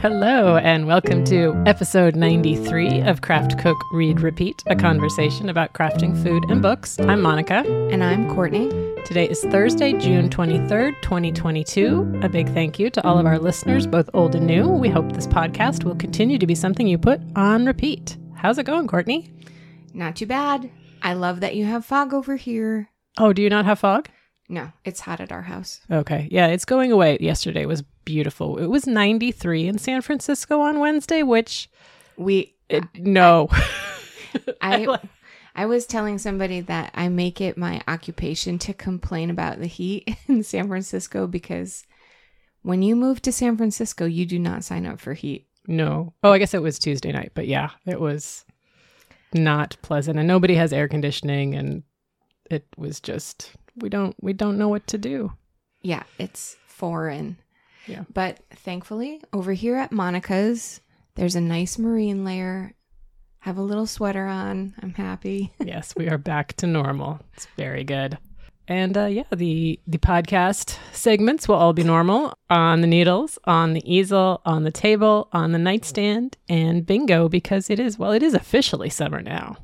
Hello, and welcome to episode 93 of Craft Cook Read Repeat, a conversation about crafting food and books. I'm Monica. And I'm Courtney. Today is Thursday, June 23rd, 2022. A big thank you to all of our listeners, both old and new. We hope this podcast will continue to be something you put on repeat. How's it going, Courtney? Not too bad. I love that you have fog over here. Oh, do you not have fog? No, it's hot at our house. Okay. Yeah, it's going away. Yesterday was beautiful. It was 93 in San Francisco on Wednesday, which We it, no. I I was telling somebody that I make it my occupation to complain about the heat in San Francisco because when you move to San Francisco, you do not sign up for heat. No. Oh, I guess it was Tuesday night, but yeah, it was not pleasant and nobody has air conditioning and it was just we don't we don't know what to do. Yeah, it's foreign. Yeah. But thankfully, over here at Monica's, there's a nice marine layer. Have a little sweater on. I'm happy. yes, we are back to normal. It's very good. And uh, yeah, the the podcast segments will all be normal on the needles, on the easel, on the table, on the nightstand, and bingo because it is well, it is officially summer now.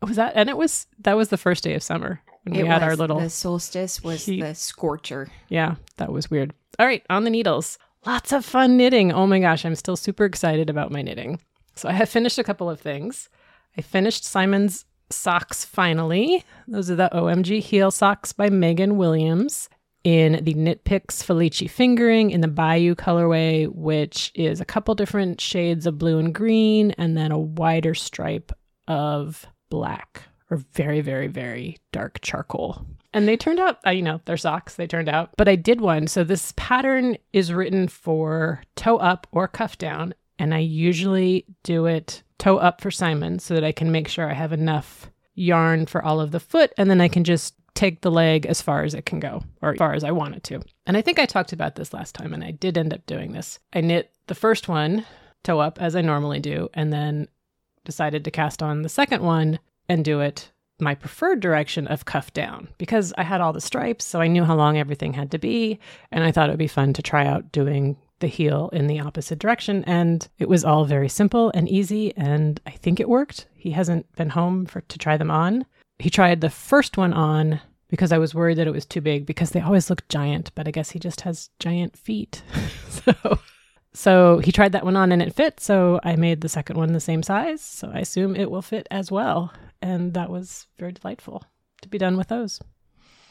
Was that and it was that was the first day of summer when we had was our little the solstice was heat. the scorcher. Yeah, that was weird. All right, on the needles. Lots of fun knitting. Oh my gosh, I'm still super excited about my knitting. So I have finished a couple of things. I finished Simon's socks finally. Those are the OMG heel socks by Megan Williams in the Knit Picks Felici fingering in the Bayou colorway, which is a couple different shades of blue and green, and then a wider stripe of black or very, very, very dark charcoal. And they turned out, uh, you know, they're socks, they turned out. But I did one. So this pattern is written for toe up or cuff down. And I usually do it toe up for Simon so that I can make sure I have enough yarn for all of the foot. And then I can just take the leg as far as it can go or as far as I want it to. And I think I talked about this last time and I did end up doing this. I knit the first one toe up as I normally do and then decided to cast on the second one and do it my preferred direction of cuff down because I had all the stripes, so I knew how long everything had to be. And I thought it would be fun to try out doing the heel in the opposite direction. And it was all very simple and easy. And I think it worked. He hasn't been home for to try them on. He tried the first one on because I was worried that it was too big because they always look giant, but I guess he just has giant feet. so so he tried that one on and it fit. So I made the second one the same size. So I assume it will fit as well. And that was very delightful to be done with those.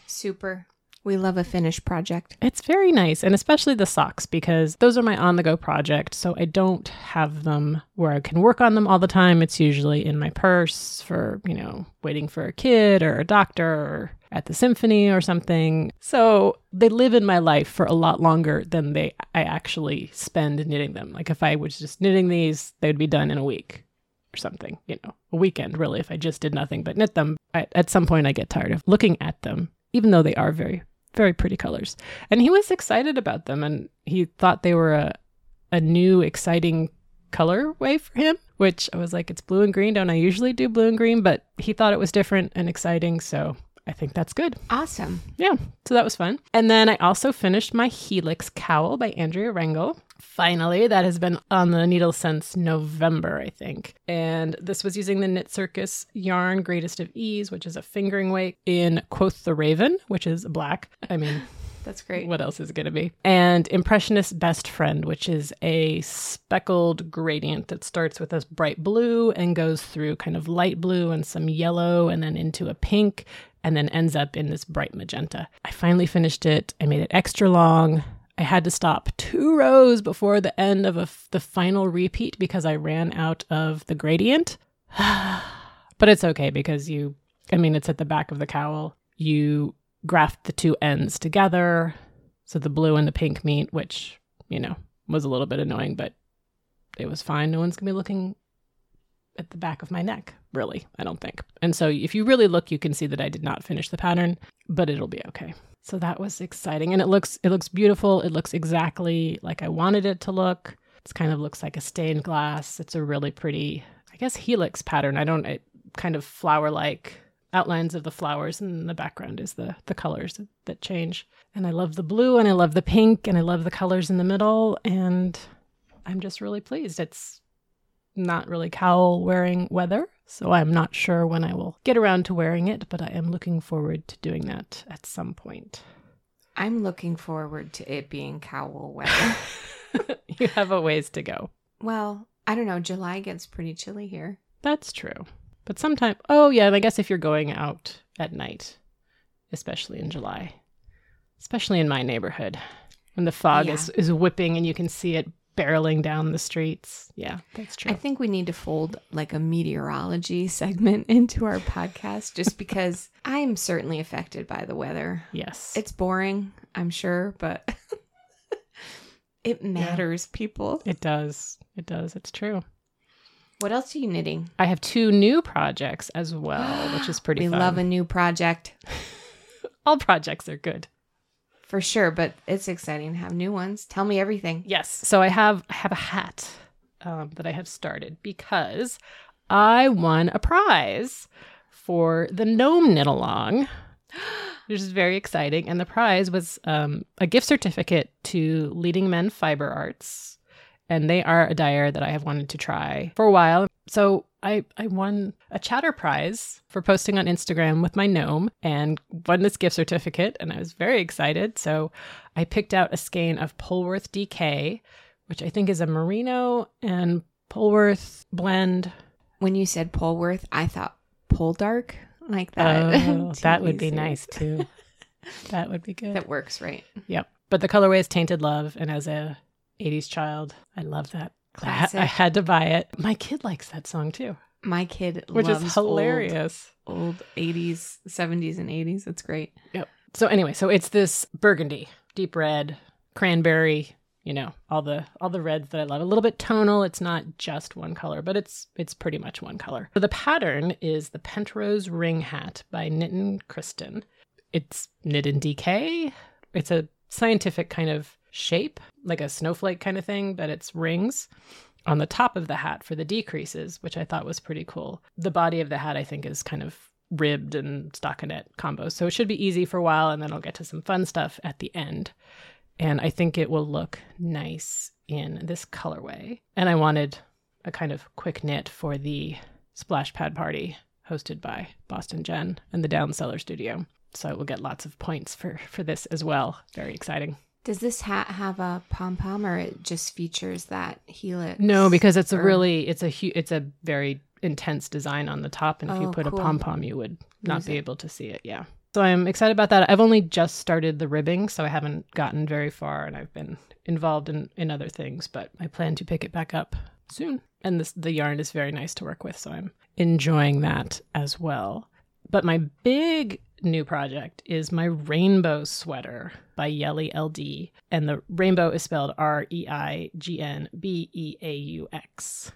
Super. We love a finished project. It's very nice, and especially the socks because those are my on the go project. So I don't have them where I can work on them all the time. It's usually in my purse for, you know, waiting for a kid or a doctor or at the symphony or something. So they live in my life for a lot longer than they I actually spend knitting them. Like if I was just knitting these, they would be done in a week or something, you know, a weekend really if I just did nothing but knit them. I, at some point I get tired of looking at them even though they are very very pretty colors. And he was excited about them and he thought they were a a new exciting colorway for him, which I was like it's blue and green, don't I usually do blue and green, but he thought it was different and exciting, so I think that's good. Awesome. Yeah, so that was fun. And then I also finished my Helix cowl by Andrea Rangel. Finally, that has been on the needle since November, I think. And this was using the Knit Circus yarn Greatest of Ease, which is a fingering weight in Quoth the Raven, which is black. I mean, That's great. what else is it going to be? And Impressionist Best Friend, which is a speckled gradient that starts with this bright blue and goes through kind of light blue and some yellow and then into a pink and then ends up in this bright magenta. I finally finished it. I made it extra long. I had to stop two rows before the end of the final repeat because I ran out of the gradient. but it's okay because you, I mean, it's at the back of the cowl. You graft the two ends together. So the blue and the pink meet, which, you know, was a little bit annoying, but it was fine. No one's going to be looking at the back of my neck, really, I don't think. And so if you really look, you can see that I did not finish the pattern, but it'll be okay. So that was exciting and it looks it looks beautiful. It looks exactly like I wanted it to look. It kind of looks like a stained glass. It's a really pretty, I guess helix pattern. I don't it kind of flower like outlines of the flowers and the background is the the colors that change. And I love the blue and I love the pink and I love the colors in the middle and I'm just really pleased. It's not really cowl wearing weather, so I'm not sure when I will get around to wearing it, but I am looking forward to doing that at some point. I'm looking forward to it being cowl weather. you have a ways to go. well, I don't know. July gets pretty chilly here. That's true. But sometime, oh, yeah, and I guess if you're going out at night, especially in July, especially in my neighborhood, when the fog Yeah. is, is whipping and you can see it barreling down the streets. Yeah, that's true. I think we need to fold like a meteorology segment into our podcast just because I am certainly affected by the weather. yes. It's boring, I'm sure, but it matters, people. it does. It does. It's true. What else are you knitting? I have two new projects as well, which is pretty we fun. love a new project All projects are good. For sure, but it's exciting to have new ones. Tell me everything. Yes. So I have I have a hat um, that I have started because I won a prize for the gnome knit along, which is very exciting. And the prize was um, a gift certificate to Leading Men Fiber Arts, and they are a dyer that I have wanted to try for a while. So I I won a chatter prize for posting on Instagram with my gnome and won this gift certificate, and I was very excited. So I picked out a skein of Polworth DK, which I think is a merino and Polworth blend. When you said Polworth, I thought Poldark, like that. Oh, that would be nice too. that would be good. That works, right? Yep. But the colorway is Tainted Love, and as a 80s child, I love that. I, Classic. I had to buy it. My kid likes that song too, My kid which is hilarious. Old, old 80s, 70s, and 80s. That's great. Yep. So anyway, so it's this burgundy, deep red, cranberry, you know, all the all the reds that I love. A little bit tonal. It's not just one color, but it's it's pretty much one color. So the pattern is the Pentrose Ring Hat by Knittin Kristen. It's knit in DK. It's a scientific kind of shape, like a snowflake kind of thing, but it's rings on the top of the hat for the decreases, which I thought was pretty cool. The body of the hat, I think, is kind of ribbed and stockinette combos. So it should be easy for a while, and then I'll get to some fun stuff at the end. And I think it will look nice in this colorway. And I wanted a kind of quick knit for the splash pad party hosted by Boston Jen and the Down Cellar Studio. So we'll get lots of points for for this as well. Very exciting. Does this hat have a pom pom or it just features that helix? No, because it's a really it's a hu- it's a very intense design on the top, and if you Oh, put cool. a pom pom, you would not Lose be it. able to see it. Yeah. So I'm excited about that. I've only just started the ribbing, so I haven't gotten very far, and I've been involved in in other things. But I plan to pick it back up soon. And this the yarn is very nice to work with, so I'm enjoying that as well. But my big new project is my rainbow sweater by Yelly LD. And the rainbow is spelled R E I G N B E A U X.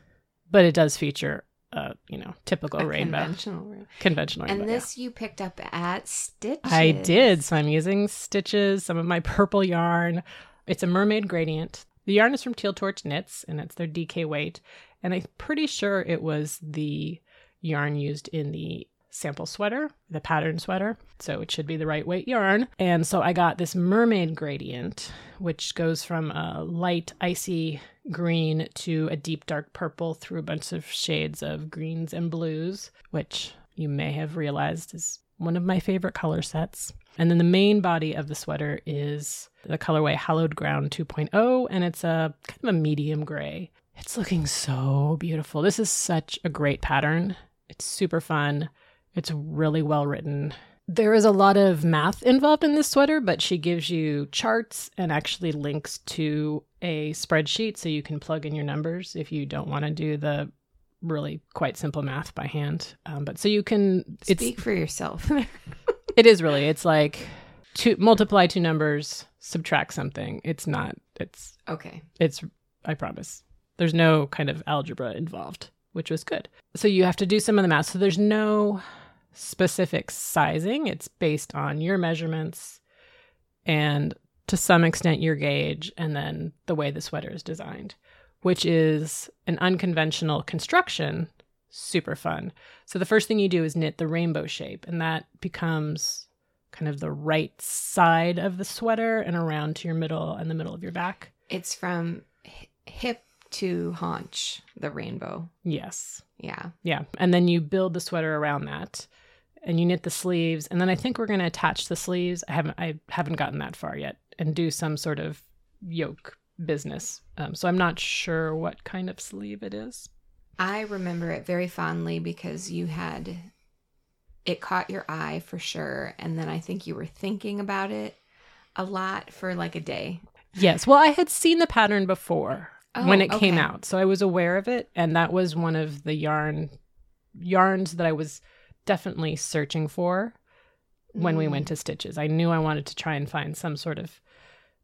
But it does feature a, you know, typical A rainbow. Conventional rainbow. Conventional rainbow. And yeah. this you picked up at Stitches. I did. So I'm using stitches, some of my purple yarn. It's a mermaid gradient. The yarn is from Teal Torch Knits and it's their DK weight. And I'm pretty sure it was the yarn used in the sample sweater, the pattern sweater. So it should be the right weight yarn. And so I got this mermaid gradient, which goes from a light icy green to a deep dark purple through a bunch of shades of greens and blues, which you may have realized is one of my favorite color sets. And then the main body of the sweater is the colorway Hallowed Ground 2.0, and it's a kind of a medium gray. It's looking so beautiful. This is such a great pattern. It's super fun. It's really well written. There is a lot of math involved in this sweater, but she gives you charts and actually links to a spreadsheet so you can plug in your numbers if you don't want to do the really quite simple math by hand. Um, but so you can Speak for yourself. it is really. It's like two multiply two numbers, subtract something. It's not. It's okay. it's. I promise. There's no kind of algebra involved, which was good. So you have to do some of the math. So there's no specific sizing. It's based on your measurements and to some extent your gauge, and then the way the sweater is designed, which is an unconventional construction. Super fun. So the first thing you do is knit the rainbow shape, and that becomes kind of the right side of the sweater and around to your middle and the middle of your back. It's from hip to haunch the rainbow. Yes. Yeah. Yeah. And then you build the sweater around that and you knit the sleeves. And then I think we're going to attach the sleeves. I haven't, I haven't gotten that far yet and do some sort of yoke business. Um, so I'm not sure what kind of sleeve it is. I remember it very fondly because you had it caught your eye for sure. And then I think you were thinking about it a lot for like a day. Yes. Well, I had seen the pattern before Oh, when it came out. So I was aware of it. And that was one of the yarn yarns that I was definitely searching for when we Mm. went to Stitches. I knew I wanted to try and find some sort of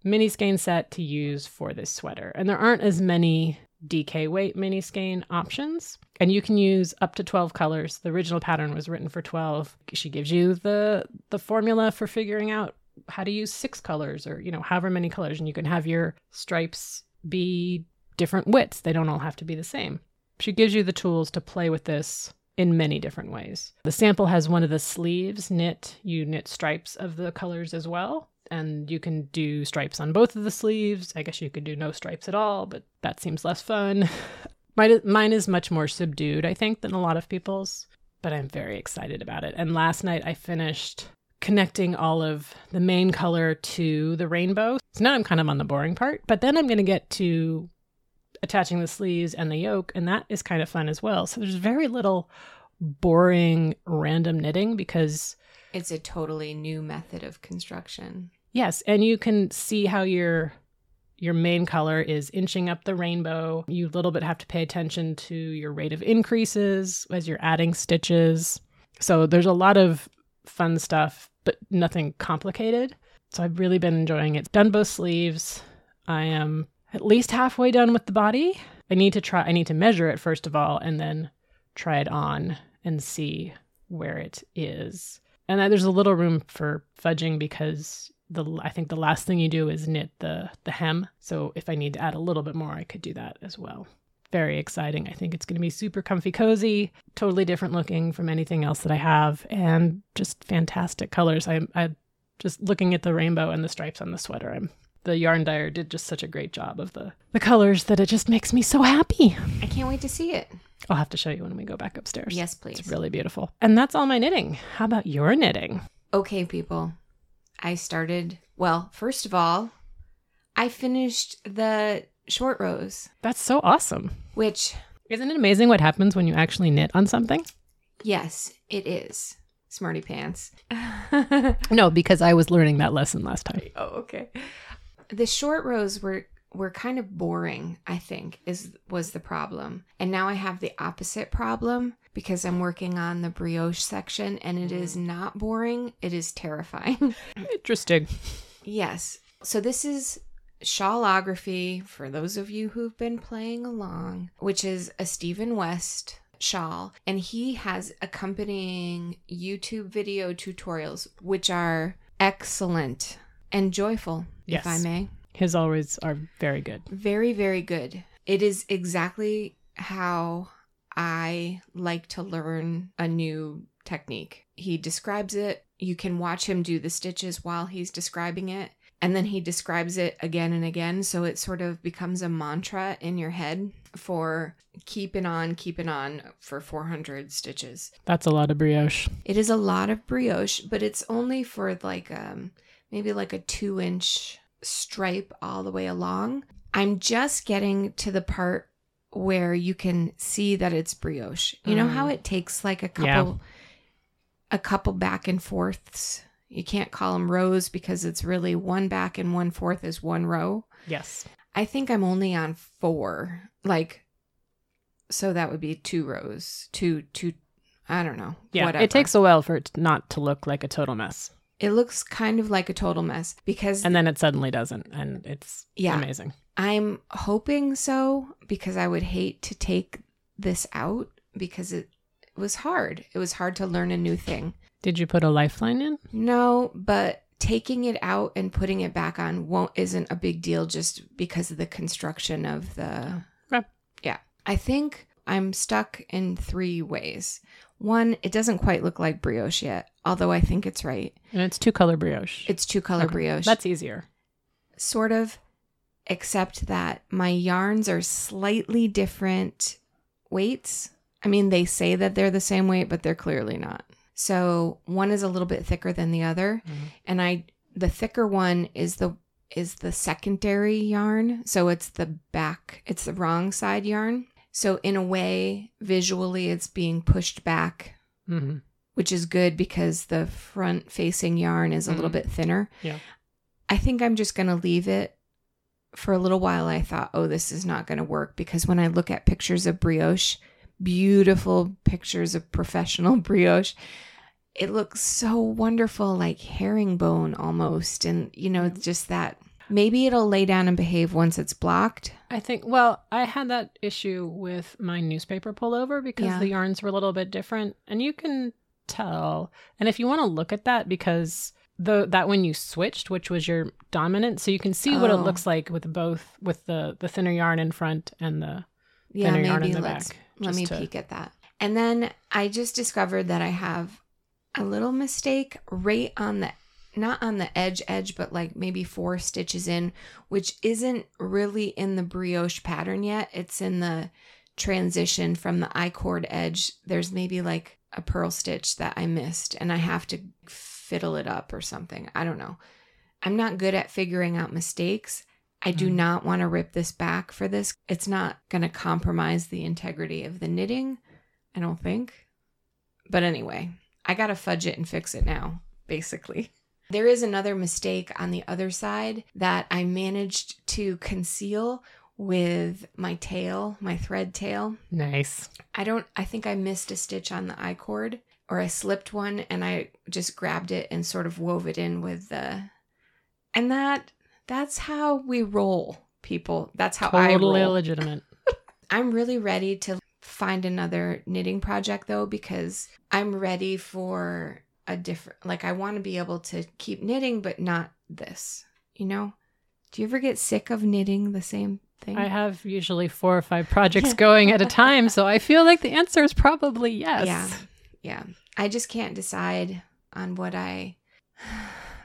mini skein set to use for this sweater. And there aren't as many DK weight mini skein options. And you can use up to 12 colors. The original pattern was written for 12. She gives you the the formula for figuring out how to use six colors or, you know, however many colors and you can have your stripes be different widths. They don't all have to be the same. She gives you the tools to play with this in many different ways. The sample has one of the sleeves knit. You knit stripes of the colors as well. And you can do stripes on both of the sleeves. I guess you could do no stripes at all, but that seems less fun. mine, mine is much more subdued, I think, than a lot of people's, but I'm very excited about it. And last night I finished connecting all of the main color to the rainbow. So now I'm kind of on the boring part, but then I'm going to get to attaching the sleeves and the yoke, and that is kind of fun as well. So there's very little boring random knitting because It's a totally new method of construction. yes, and you can see how your your main color is inching up the rainbow. You a little bit have to pay attention to your rate of increases as you're adding stitches. So there's a lot of fun stuff, but nothing complicated. So I've really been enjoying it. Done both sleeves. I am at least halfway done with the body. I need to try I need to measure it first of all and then try it on and see where it is. And there's a little room for fudging because the I think the last thing you do is knit the the hem. So if I need to add a little bit more, I could do that as well. Very exciting. I think it's going to be super comfy cozy, totally different looking from anything else that I have and just fantastic colors. I I just looking at the rainbow and the stripes on the sweater. I'm the yarn dyer did just such a great job of the the colors that it just makes me so happy. I can't wait to see it. I'll have to show you when we go back upstairs. Yes, please. It's really beautiful. And that's all my knitting. How about your knitting? Okay, people. I started, well, first of all, I finished the short rows, That's so awesome. which, Isn't it amazing what happens when you actually knit on something? yes, it is. Smarty pants. No, because I was learning that lesson last time. oh, okay. The short rows were were kind of boring, I think, is was the problem. And now I have the opposite problem because I'm working on the brioche section and it is mm-hmm. not boring, it is terrifying. Interesting. Yes. So this is Shawlography for those of you who've been playing along, which is a Stephen West shawl. And he has accompanying YouTube video tutorials, which are excellent and joyful, Yes. if I may. His always are very good. Very, very good. It is exactly how I like to learn a new technique. He describes it. You can watch him do the stitches while he's describing it. And then he describes it again and again. So it sort of becomes a mantra in your head for keeping on, keeping on for 400 stitches. That's a lot of brioche. It is a lot of brioche, but it's only for like um maybe like a two inch stripe all the way along. I'm just getting to the part where you can see that it's brioche. You know Mm. how it takes like a Yeah. couple a couple back and forths. You can't call them rows because it's really one back and one forth is one row. Yes. I think I'm only on four. Like so that would be two rows. Two two I don't know. Yeah. whatever. It takes a while for it not to look like a total mess. It looks kind of like a total mess because And then it suddenly doesn't. And it's Yeah. amazing. I'm hoping so because I would hate to take this out because it was hard. It was hard to learn a new thing. Did you put a lifeline in? No, but taking it out and putting it back on won't isn't a big deal just because of the construction of the. Yeah. I think I'm stuck in three ways. One, it doesn't quite look like brioche yet, although I think it's right. And it's two color brioche. It's two color Okay. brioche. That's easier. sort of except that my yarns are slightly different weights. I mean, they say that they're the same weight, but they're clearly not. So one is a little bit thicker than the other, Mhm. and I the thicker one is the is the secondary yarn. So it's the back, it's the wrong side yarn. So in a way, visually, it's being pushed back Mhm. which is good because the front facing yarn is a little Mhm. bit thinner. Yeah. I think I'm just going to leave it for a little while. I thought, oh, this is not going to work because when I look at pictures of brioche, beautiful pictures of professional brioche, it looks so wonderful, like herringbone almost. And, you know, just that maybe it'll lay down and behave once it's blocked. I think, well, I had that issue with my newspaper pullover because Yeah. the yarns were a little bit different. And you can tell. And if you want to look at that, because the that when you switched, which was your dominant, so you can see what it Oh. looks like with both with the the thinner yarn in front and the Yeah, thinner yarn in the back. let me to- peek at that. And then I just discovered that I have a little mistake right on the not on the edge edge but like maybe four stitches in which isn't really in the brioche pattern yet it's in the transition from the i-cord edge there's maybe like a purl stitch that i missed and i have to fiddle it up or something i don't know i'm not good at figuring out mistakes I do Mm. not want to rip this back for this. It's not going to compromise the integrity of the knitting, I don't think. But anyway, I got to fudge it and fix it now, basically. There is another mistake on the other side that I managed to conceal with my tail, my thread tail. nice. I don't, I think I missed a stitch on the I cord or I slipped one and I just grabbed it and sort of wove it in with the, and that, that's how we roll, people. That's how I Totally roll. legitimate. I'm really ready to find another knitting project though because I'm ready for a different like I want to be able to keep knitting but not this. You know? Do you ever get sick of knitting the same thing? I have usually four or five projects going at a time, so I feel like the answer is probably yes. Yeah. Yeah. I just can't decide on what I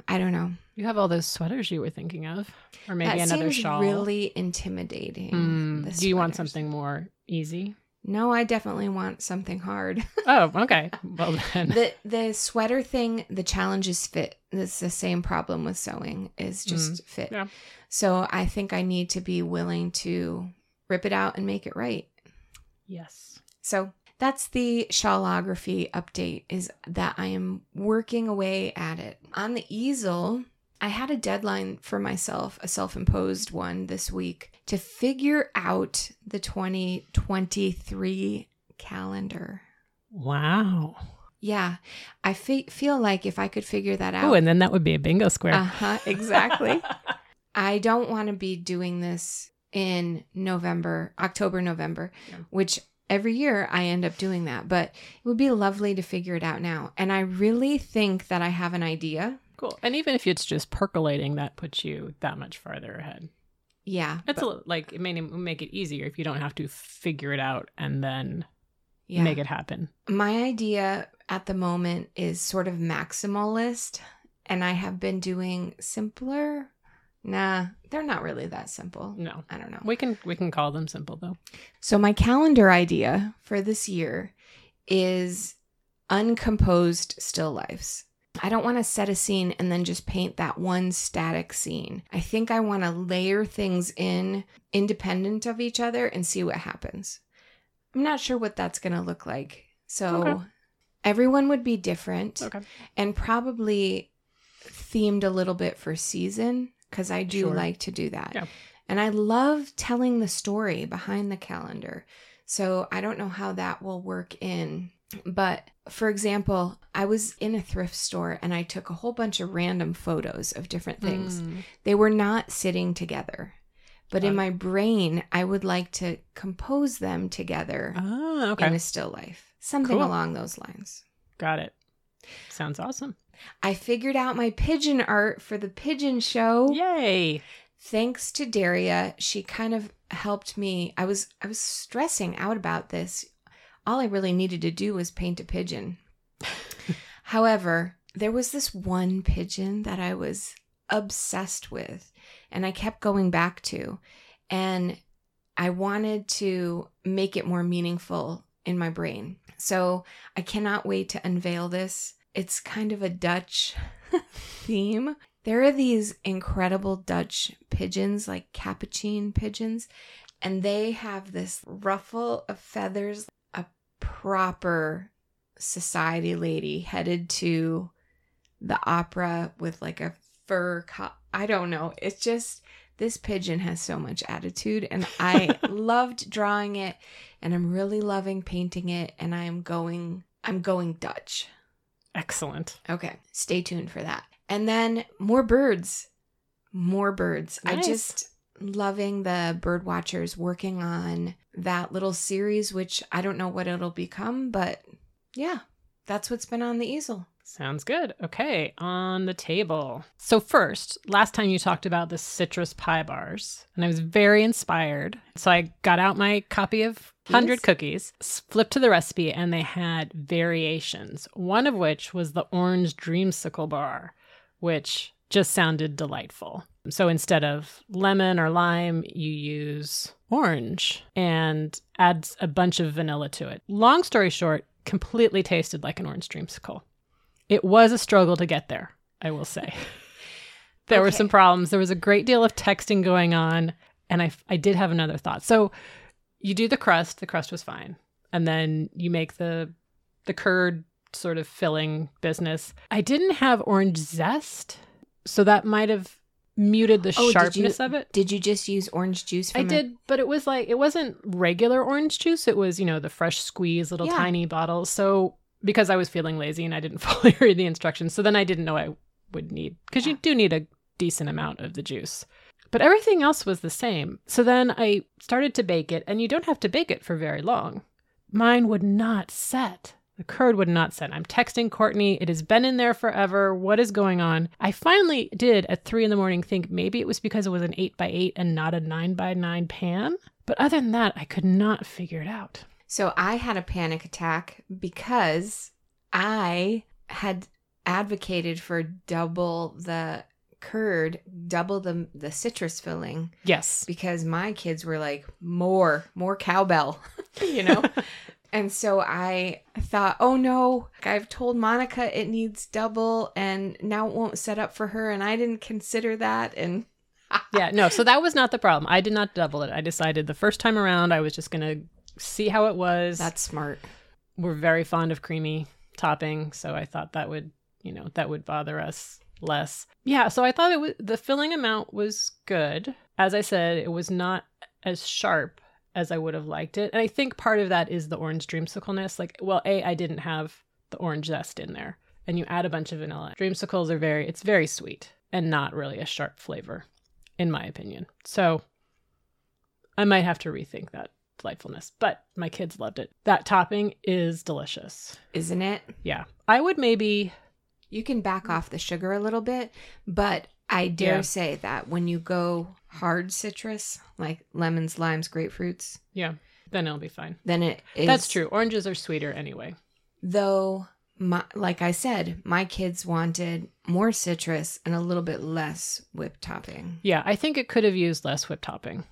I don't know. You have all those sweaters you were thinking of, or maybe that another seems shawl. really intimidating. Mm, do you want something more easy? No, I definitely want something hard. Oh, okay. Well then, the the sweater thing the challenge is fit it's the same problem with sewing is mm-hmm. just fit Yeah. so i think i need to be willing to rip it out and make it right yes. so that's the shawlography update is that i am working away at it on the easel i had a deadline for myself a self-imposed one this week to figure out the 2023 calendar Wow. yeah i fe- feel like if i could figure that out Oh, and then that would be a bingo square. Uh huh. Exactly. I don't want to be doing this in November, October, November, Yeah. which every year I end up doing that. But it would be lovely to figure it out now. And I really think that I have an idea. Cool. And even if it's just percolating, that puts you that much farther ahead. Yeah. It's but- a, li- like it may make it easier if you don't have to figure it out and then yeah. make it happen. My idea at the moment is sort of maximalist. And I have been doing simpler. Nah, they're not really that simple. No, I don't know. we can we can call them simple though. So, my calendar idea for this year is uncomposed still lifes. I don't want to set a scene and then just paint that one static scene. I think I want to layer things in independent of each other and see what happens. I'm not sure what that's going to look like. So, Okay. everyone would be different Okay. and probably themed a little bit for season because I do Sure. like to do that. Yeah. And I love telling the story behind the calendar. So I don't know how that will work in. But for example, I was in a thrift store and I took a whole bunch of random photos of different things. Mm, They were not sitting together. But in my brain, I would like to compose them together Ah, okay. in a still life. Something Cool. along those lines. Got it. Sounds awesome. I figured out my pigeon art for the pigeon show. Yay. Thanks to Daria, she kind of helped me. I was I was stressing out about this. All I really needed to do was paint a pigeon. However, there was this one pigeon that I was obsessed with and I kept going back to. And I wanted to make it more meaningful in my brain. So I cannot wait to unveil this. It's kind of a Dutch theme. There are these incredible Dutch pigeons, like capuchin pigeons, and they have this ruffle of feathers, proper society lady headed to the opera with like a fur co- I don't know. It's just this pigeon has so much attitude and I loved drawing it and I'm really loving painting it and I am going I'm going Dutch. Excellent. Okay, stay tuned for that. And then more birds. More birds. Nice. I just loving the bird watchers working on that little series which I don't know what it'll become, but yeah, that's what's been on the easel. Sounds good. Okay, on the table. So, first, last time you talked about the citrus pie bars, and I was very inspired. So, I got out my copy of 100 Yes. Cookies, flipped to the recipe, and they had variations, one of which was the orange dreamsicle bar, which just sounded delightful. So, instead of lemon or lime, you use orange and adds a bunch of vanilla to it. Long story short, completely tasted like an orange dreamsicle. It was a struggle to get there, I will say. there were some problems. There was a great deal of texting going on, and I, I did have another thought. So you do the crust, the crust was fine. And then you make the the curd sort of filling business. I didn't have orange zest, so that might have muted the Oh, sharpness you- of it. Did you just use orange juice I it? did, but it was like it wasn't regular orange juice. It was, you know, the fresh squeeze, little Yeah. tiny bottles. So because I was feeling lazy and I didn't fully read the instructions, so then I didn't know I would need because you do need a decent amount of the juice. But everything else was the same. So then I started to bake it, and you don't have to bake it for very long. Mine would not set. The curd would not set. I'm texting Courtney. It has been in there forever. What is going on? I finally did at three in the morning think maybe it was because it was an eight by eight and not a nine by nine pan. But other than that, I could not figure it out. So I had a panic attack because I had advocated for double the curd, double the the citrus filling Yes. because my kids were like more more cowbell, you know. and so I thought, "Oh no, I've told Monica it needs double and now it won't set up for her and I didn't consider that and yeah, no, so that was not the problem. I did not double it. I decided the first time around I was just going to see how it was. that's smart. we're very fond of creamy topping, so I thought that would, you know, that would bother us less. Yeah, so I thought it was the filling amount was good. As I said, it was not as sharp as I would have liked it. And I think part of that is the orange dreamsicleness. Like, well, A, I didn't have the orange zest in there. And you add a bunch of vanilla. Dreamsicles are very it's very sweet and not really a sharp flavor, in my opinion. So I might have to rethink that delightfulness, but my kids loved it. That topping is delicious. Isn't it? Yeah. I would maybe You can back off the sugar a little bit, but I dare Yeah. say that when you go hard citrus, like lemons, limes, grapefruits, yeah, then it'll be fine. then it is. That's true. Oranges are sweeter anyway. Though, my, like I said, my kids wanted more citrus and a little bit less whipped topping. Yeah, I think it could have used less whipped topping.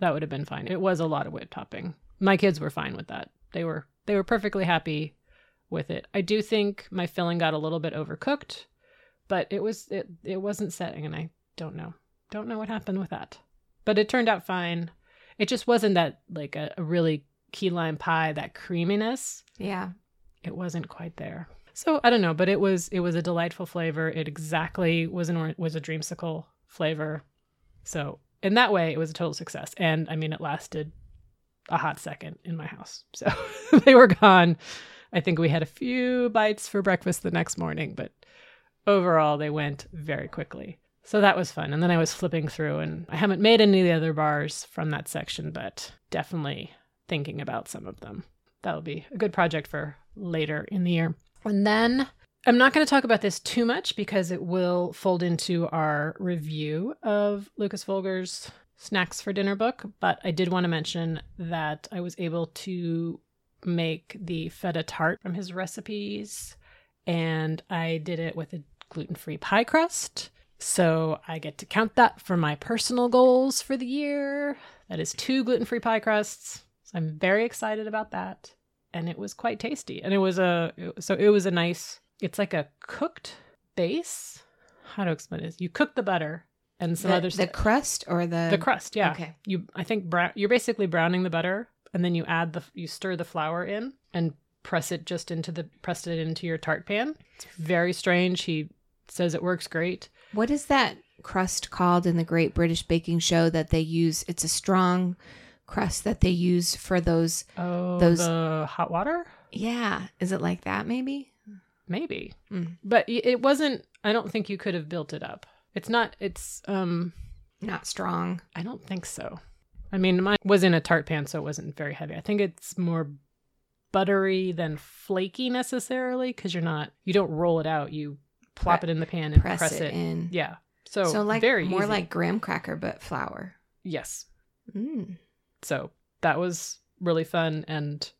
That would have been fine. It was a lot of whipped topping. My kids were fine with that. They were they were perfectly happy with it. I do think my filling got a little bit overcooked, but it was it it wasn't setting and I don't know. Don't know what happened with that. But it turned out fine. It just wasn't that like a, a really key lime pie, that creaminess. Yeah. it wasn't quite there. So I don't know, but it was it was a delightful flavor. It exactly was an was a dreamsicle flavor. So in that way, it was a total success. And I mean, it lasted a hot second in my house. So they were gone. I think we had a few bites for breakfast the next morning, but overall, they went very quickly. So that was fun. And then I was flipping through, and I haven't made any of the other bars from that section, but definitely thinking about some of them that'll be a good project for later in the year. And then I'm not going to talk about this too much because it will fold into our review of Lukas Volger's Snacks for Dinner book. But I did want to mention that I was able to make the feta tart from his recipes, and I did it with a gluten free pie crust. So I get to count that for my personal goals for the year. That is two gluten free pie crusts. So I'm very excited about that. And it was quite tasty. And it was a, so it was a nice, it's like a cooked base. How to explain this? You cook the butter and some the, other stuff. the crust or the the crust. Yeah. Okay. You, I think brown, you're basically browning the butter and then you add the, you stir the flour in and press it just into the, press it into your tart pan. It's very strange. He says it works great. What is that crust called in the Great British Baking Show that they use? It's a strong crust that they use for those. Oh, Those- the hot water? Yeah, is it like that? Maybe. Maybe. Mm. But it wasn't I don't think you could have built it up. It's not it's um Not strong. I don't think so. I mean, mine was in a tart pan so it wasn't very heavy. I think it's more buttery than flaky necessarily cuz you're not you don't roll it out. You plop Pre- it in the pan and Press, press, it, it. in. Yeah. So, So, like very more easy. like graham cracker but flour. yes. Mm. So that was really fun and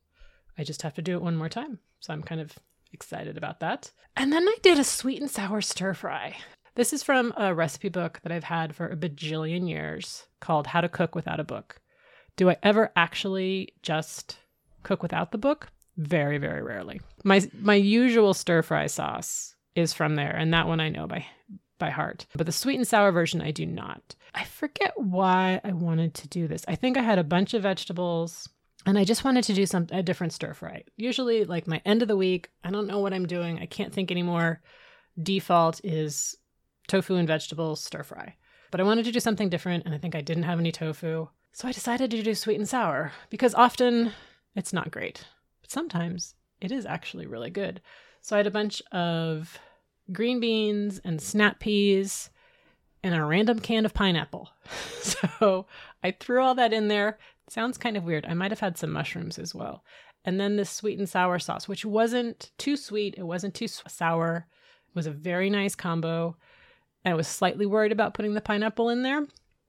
I just have to do it one more time. So I'm kind of excited about that. And then I did a sweet and sour stir fry. This is from a recipe book that I've had for a bajillion years called How to Cook Without a Book. Do I ever actually just cook without the book? Very, very rarely. My my usual stir fry sauce is from there, and that one I know by by heart. But the sweet and sour version I do not. I forget why I wanted to do this. I think I had a bunch of vegetables and I just wanted to do some a different stir fry. Usually like my end of the week, I don't know what I'm doing. I can't think anymore. Default is tofu and vegetables stir fry. But I wanted to do something different and I think I didn't have any tofu. So I decided to do sweet and sour because often it's not great. But sometimes it is actually really good. So I had a bunch of green beans and snap peas and a random can of pineapple. So I threw all that in there. sounds kind of weird. I might have had some mushrooms as well. And then this sweet and sour sauce, which wasn't too sweet, it wasn't too sour. It was a very nice combo. I was slightly worried about putting the pineapple in there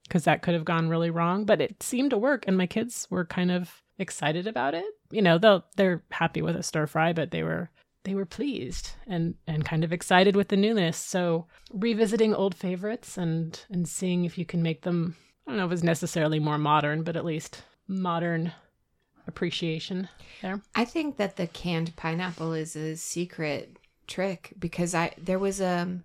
because that could have gone really wrong, but it seemed to work and my kids were kind of excited about it. You know, they'll they're happy with a stir fry, but they were they were pleased and and kind of excited with the newness. So revisiting old favorites and and seeing if you can make them I don't know if it's necessarily more modern, but at least modern appreciation there. I think that the canned pineapple is a secret trick because I there was a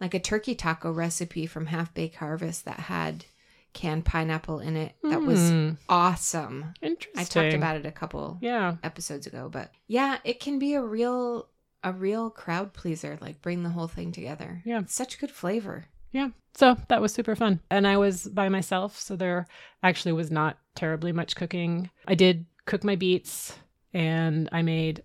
like a turkey taco recipe from Half Baked Harvest that had canned pineapple in it. That was Hmm, awesome. interesting. I talked about it a couple Yeah. episodes ago, but yeah, it can be a real a real crowd pleaser, like bring the whole thing together. Yeah. It's such good flavor. Yeah. So that was super fun. And I was by myself, so there actually was not terribly much cooking. I did cook my beets and I made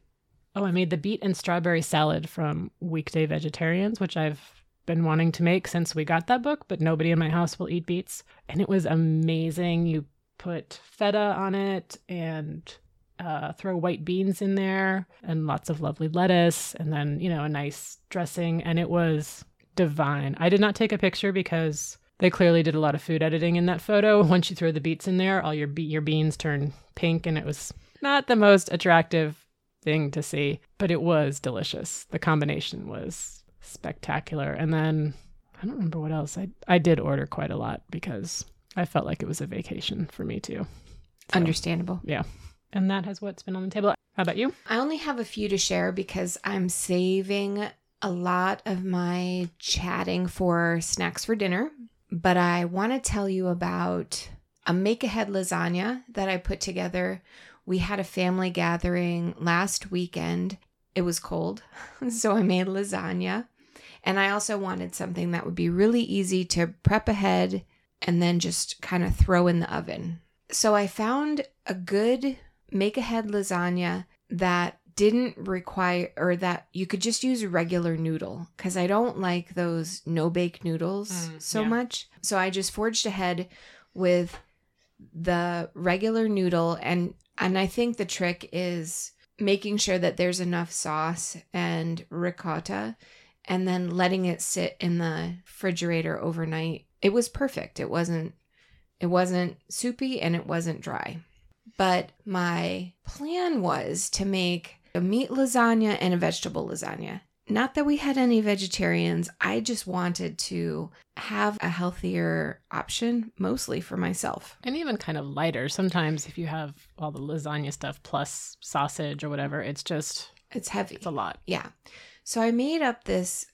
oh, I made the beet and strawberry salad from Weekday Vegetarians, which I've been wanting to make since we got that book, but nobody in my house will eat beets. And it was amazing. You put feta on it and uh, throw white beans in there and lots of lovely lettuce and then, you know, a nice dressing. And it was divine. I did not take a picture because they clearly did a lot of food editing in that photo. Once you throw the beets in there, all your be- your beans turn pink and it was not the most attractive thing to see, but it was delicious. The combination was spectacular. And then I don't remember what else. I I did order quite a lot because I felt like it was a vacation for me too. So, Understandable. Yeah. And that has what's been on the table. How about you? I only have a few to share because I'm saving a lot of my chatting for snacks for dinner. But I want to tell you about a make ahead lasagna that I put together. We had a family gathering last weekend. It was cold, so I made lasagna. And I also wanted something that would be really easy to prep ahead and then just kind of throw in the oven. So I found a good make ahead lasagna that didn't require or that you could just use regular noodle because I don't like those no bake noodles Mm, so yeah. much. So I just forged ahead with the regular noodle and and I think the trick is making sure that there's enough sauce and ricotta and then letting it sit in the refrigerator overnight. It was perfect. It wasn't it wasn't soupy and it wasn't dry. But my plan was to make a meat lasagna and a vegetable lasagna. not that we had any vegetarians. I just wanted to have a healthier option, mostly for myself. And even kind of lighter. Sometimes if you have all the lasagna stuff plus sausage or whatever, it's just It's heavy. it's a lot. Yeah. So I made up this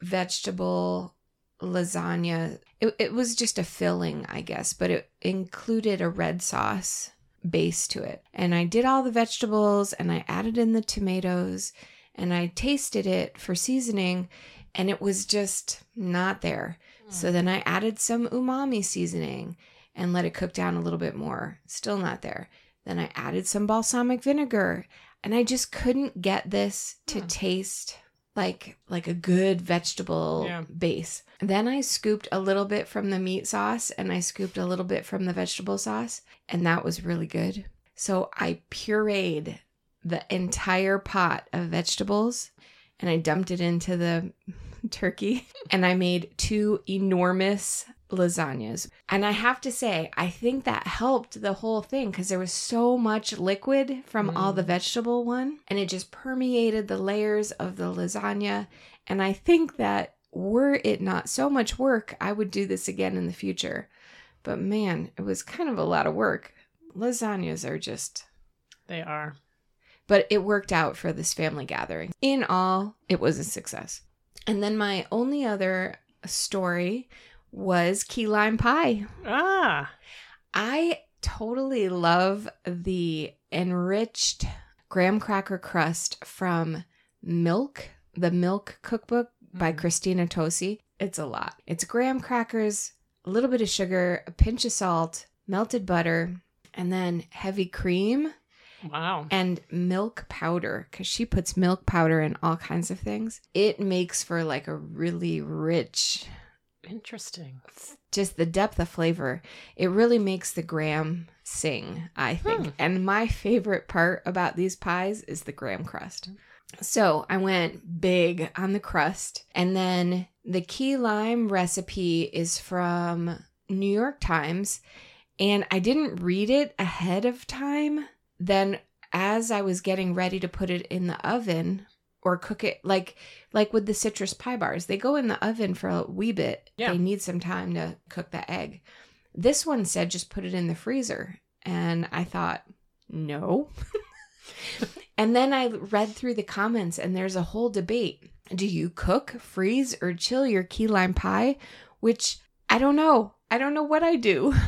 vegetable lasagna. It, it was just a filling, I guess, but it included a red sauce base to it. And I did all the vegetables and I added in the tomatoes and I tasted it for seasoning and it was just not there. Hmm. So then I added some umami seasoning and let it cook down a little bit more. Still not there. Then I added some balsamic vinegar and I just couldn't get this to Hmm. taste like like a good vegetable Yeah. base. Then I scooped a little bit from the meat sauce and I scooped a little bit from the vegetable sauce and that was really good. So I pureed the entire pot of vegetables and I dumped it into the turkey and I made two enormous lasagnas. And I have to say, I think that helped the whole thing because there was so much liquid from all the Mm. vegetable one and it just permeated the layers of the lasagna. And I think that were it not so much work, I would do this again in the future. But man, it was kind of a lot of work. Lasagnas are just They are. but it worked out for this family gathering. In all, it was a success. And then my only other story was key lime pie. Ah. I totally love the enriched graham cracker crust from Milk, the Milk Cookbook by Mhm. Christina Tosi. It's a lot. It's graham crackers, a little bit of sugar, a pinch of salt, melted butter, and then heavy cream Wow. and milk powder because she puts milk powder in all kinds of things. It makes for like a really rich, Interesting. just the depth of flavor. It really makes the graham sing, I think. Hmm. And my favorite part about these pies is the graham crust. So I went big on the crust. And then the key lime recipe is from New York Times. And I didn't read it ahead of time. Then as I was getting ready to put it in the oven or cook it like like with the citrus pie bars, they go in the oven for a wee bit. Yeah. They need some time to cook the egg. This one said just put it in the freezer. And I thought, no. and then I read through the comments and there's a whole debate. Do you cook, freeze, or chill your key lime pie? Which I don't know. I don't know what I do.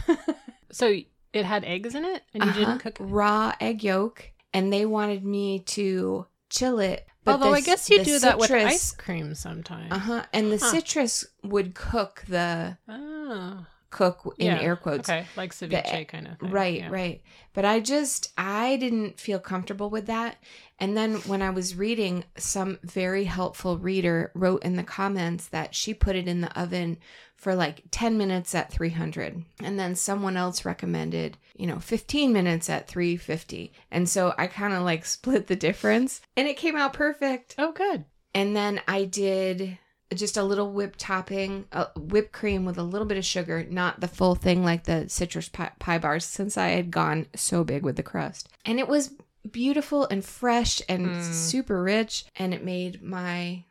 So it had eggs in it, and you Uh-huh. didn't cook. it? raw egg yolk, and they wanted me to chill it. Although the I guess you do that with ice cream sometimes. Uh huh. And the Huh. citrus would cook the Oh. Cook in Yeah, air quotes. Okay, like ceviche kind of thing. Right, yeah. right. But I just I didn't feel comfortable with that. And then when I was reading, some very helpful reader wrote in the comments that she put it in the oven for like 10 minutes at 300. And then someone else recommended, you know, 15 minutes at 350. And so I kind of like split the difference and it came out perfect. Oh, good. And then I did just a little whipped topping, uh, whipped cream with a little bit of sugar, not the full thing like the citrus pie, pie bars, since I had gone so big with the crust. And it was beautiful and fresh and Mm. super rich, and it made my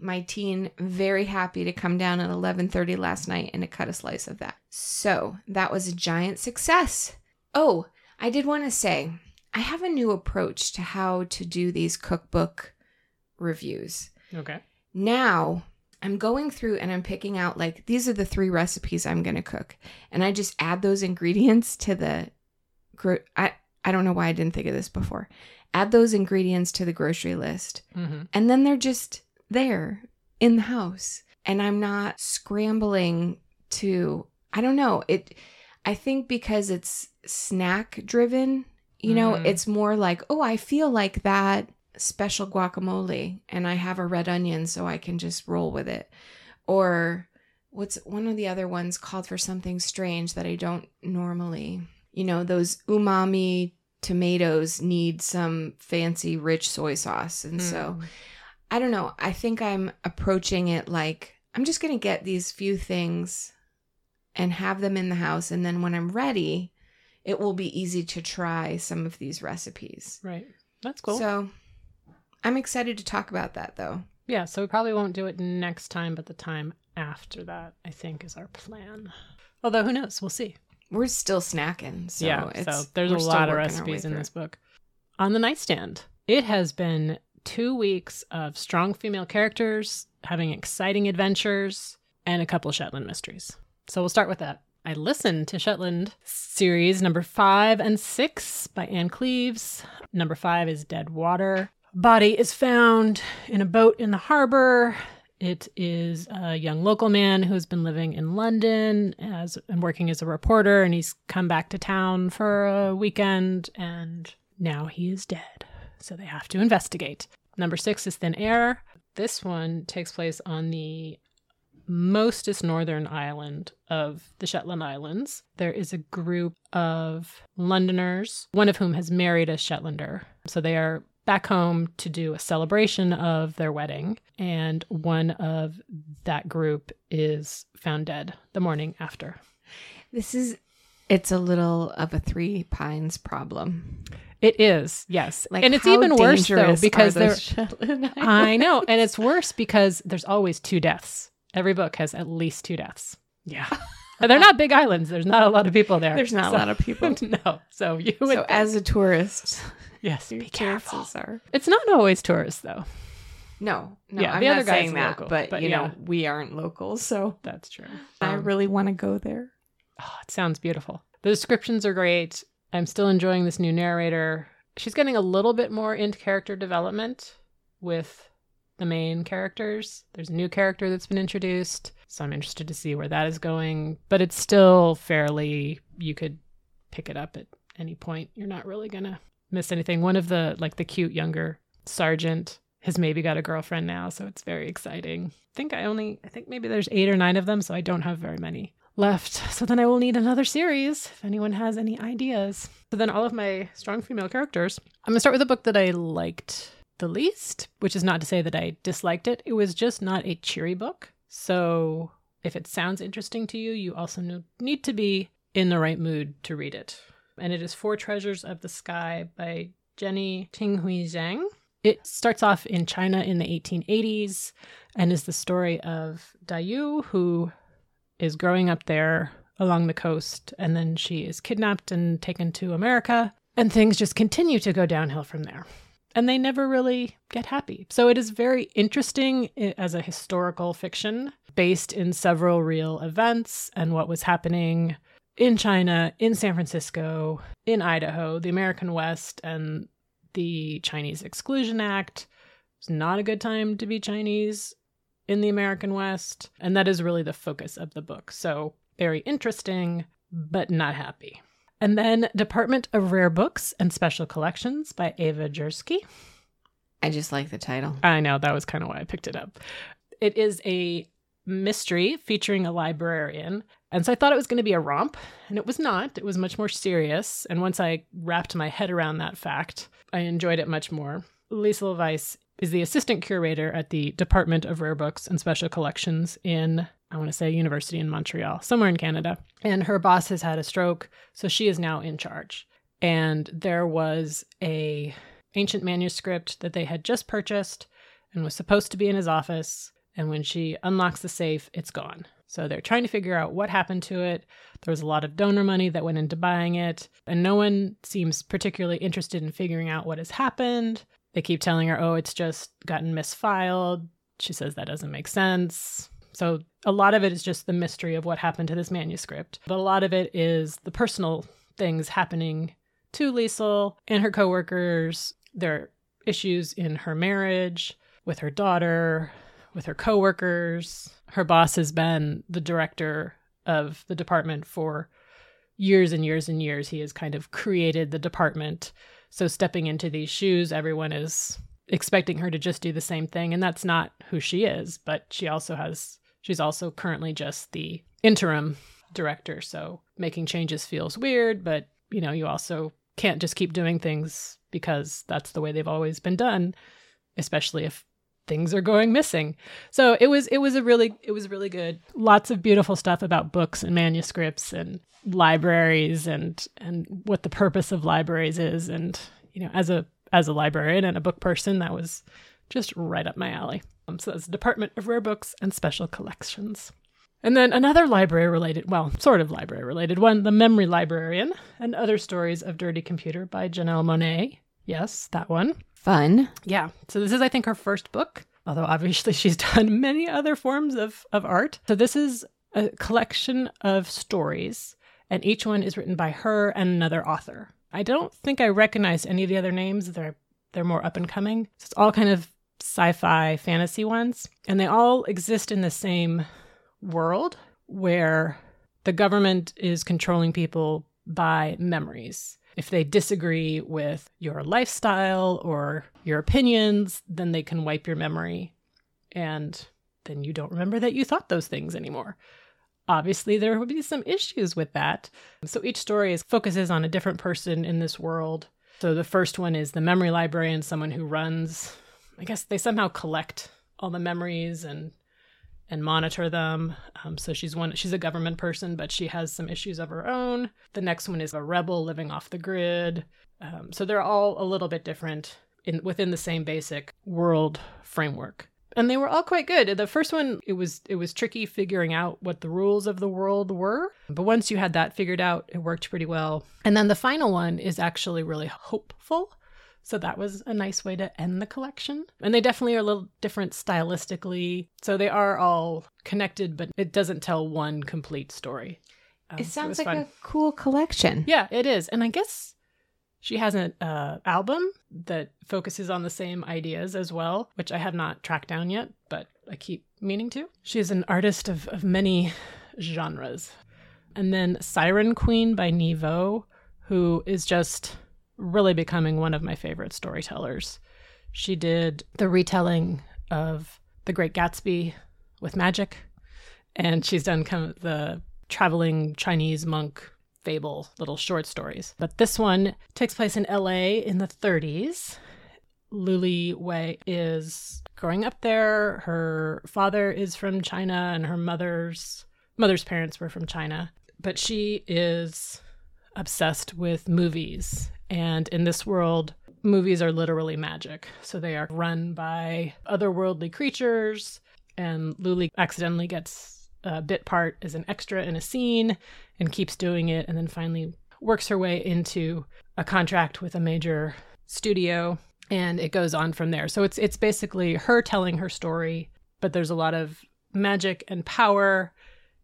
my teen very happy to come down at 11:30 last night and to cut a slice of that. So, that was a giant success. Oh, I did want to say I have a new approach to how to do these cookbook reviews. Okay. Now I'm going through and I'm picking out like these are the three recipes I'm going to cook, and I just add those ingredients to the. Gro- I I don't know why I didn't think of this before. Add those ingredients to the grocery list, Mm-hmm. and then they're just there in the house, and I'm not scrambling to. I don't know it. I think because it's snack driven, you know, Mm. it's more like, oh, I feel like that special guacamole and I have a red onion so I can just roll with it. Or what's one of the other ones called for something strange that I don't normally, you know, those umami tomatoes need some fancy rich soy sauce. And so Mm. I don't know. I think I'm approaching it like I'm just going to get these few things and have them in the house. And then when I'm ready, it will be easy to try some of these recipes. Right. That's cool. So I'm excited to talk about that though. Yeah, so we probably won't do it next time, but the time after that, I think, is our plan. Although, who knows? We'll see. We're still snacking. So yeah, so there's a lot of recipes in this book. On the nightstand, it has been two weeks of strong female characters having exciting adventures and a couple Shetland mysteries. So we'll start with that. I listened to Shetland series number five and six by Ann Cleeves. Number five is Dead Water. Body is found in a boat in the harbor. It is a young local man who's been living in London as and working as a reporter, and he's come back to town for a weekend, and now he is dead. So they have to investigate. Number six is Thin Air. This one takes place on the mostest northern island of the Shetland Islands. There is a group of Londoners, one of whom has married a Shetlander. So they are back home to do a celebration of their wedding, and one of that group is found dead the morning after. This is it's a little of a three pines problem. It is, yes. Like and it's even worse though because there I know, and it's worse because there's always two deaths. Every book has at least two deaths. Yeah. And they're not big islands. There's not a lot of people there. There's not So- a lot of people. no. So you would So as a tourist, yes, your be careful. are It's not always tourists though. no, no. Yeah, I'm the not other guy's saying that, local, but, but you yeah. know we aren't locals, so That's true. I Um, really want to go there. Oh, it sounds beautiful. The descriptions are great. I'm still enjoying this new narrator. She's getting a little bit more into character development with the main characters. There's a new character that's been introduced, so I'm interested to see where that is going. But it's still fairly, you could pick it up at any point. You're not really going miss anything. One of the, like the cute younger sergeant has maybe got a girlfriend now, so it's very exciting. I think I only, I think maybe there's eight or nine of them, so I don't have very many left. So then I will need another series if anyone has any ideas. So then all of my strong female characters. I'm going to start with a book that I liked the least, which is not to say that I disliked it. It was just not a cheery book. So if it sounds interesting to you, you also need to be in the right mood to read it. And it is Four Treasures of the Sky by Jenny Tinghui Zhang. It starts off in China in the 1880s and is the story of Dayu, who is growing up there along the coast, and then she is kidnapped and taken to America, and things just continue to go downhill from there. And they never really get happy. So it is very interesting as a historical fiction based in several real events and what was happening in China, in San Francisco, in Idaho, the American West, and the Chinese Exclusion Act. It's not a good time to be Chinese in the American West. And that is really the focus of the book. So, very interesting, but not happy. And then Department of Rare Books and Special Collections by Eva Jurczyk. I just like the title. I know that was kind of why I picked it up. It is a mystery featuring a librarian. And so I thought it was going to be a romp, and it was not. It was much more serious. And once I wrapped my head around that fact, I enjoyed it much more. Liesl Weiss is the assistant curator at the Department of Rare Books and Special Collections in, I want to say, University in Montreal, somewhere in Canada. And her boss has had a stroke, so she is now in charge. And there was a ancient manuscript that they had just purchased and was supposed to be in his office. And when she unlocks the safe, it's gone. So they're trying to figure out what happened to it. There was a lot of donor money that went into buying it, and no one seems particularly interested in figuring out what has happened. They keep telling her, oh, it's just gotten misfiled. She says that doesn't make sense. So a lot of it is just the mystery of what happened to this manuscript. But a lot of it is the personal things happening to Liesl and her coworkers. There are issues in her marriage with her daughter, with her coworkers. Her boss has been the director of the department for years and years and years. He has kind of created the department. So stepping into these shoes, everyone is expecting her to just do the same thing and that's not who she is, but she also has she's also currently just the interim director. So making changes feels weird, but you know, you also can't just keep doing things because that's the way they've always been done, especially if things are going missing. So it was it was a really it was really good. Lots of beautiful stuff about books and manuscripts and libraries and and what the purpose of libraries is and you know as a as a librarian and a book person that was just right up my alley. Um, so that's Department of Rare Books and Special Collections. And then another library related, well, sort of library related one, The Memory Librarian and Other Stories of Dirty Computer by Janelle Monáe. Yes, that one. Fun. Yeah. So this is, I think, her first book, although obviously she's done many other forms of, of art. So this is a collection of stories, and each one is written by her and another author. I don't think I recognize any of the other names. They're they're more up and coming. So it's all kind of sci-fi fantasy ones, and they all exist in the same world where the government is controlling people by memories. If they disagree with your lifestyle or your opinions, then they can wipe your memory and then you don't remember that you thought those things anymore. Obviously, there would be some issues with that. So each story is, focuses on a different person in this world. So the first one is the memory librarian, someone who runs, I guess they somehow collect all the memories and and monitor them. Um, so she's one she's a government person, but she has some issues of her own. The next one is a rebel living off the grid. Um, so they're all a little bit different in within the same basic world framework and they were all quite good. The first one it was it was tricky figuring out what the rules of the world were, but once you had that figured out, it worked pretty well. And then the final one is actually really hopeful. So that was a nice way to end the collection. And they definitely are a little different stylistically. So they are all connected, but it doesn't tell one complete story. Um, it sounds so it like fun. a cool collection. Yeah, it is. And I guess she has an uh, album that focuses on the same ideas as well, which I have not tracked down yet, but I keep meaning to. She is an artist of, of many genres. And then Siren Queen by Nghi Vo, who is just really becoming one of my favorite storytellers. She did the retelling of The Great Gatsby with magic, and she's done kind of the traveling Chinese monk fable little short stories. But this one takes place in LA in the 30s. Luli Wei is growing up there. Her father is from China and her mother's mother's parents were from China. But she is obsessed with movies. And in this world, movies are literally magic. So they are run by otherworldly creatures. And Luli accidentally gets a bit part as an extra in a scene and keeps doing it and then finally works her way into a contract with a major studio and it goes on from there. So it's it's basically her telling her story, but there's a lot of magic and power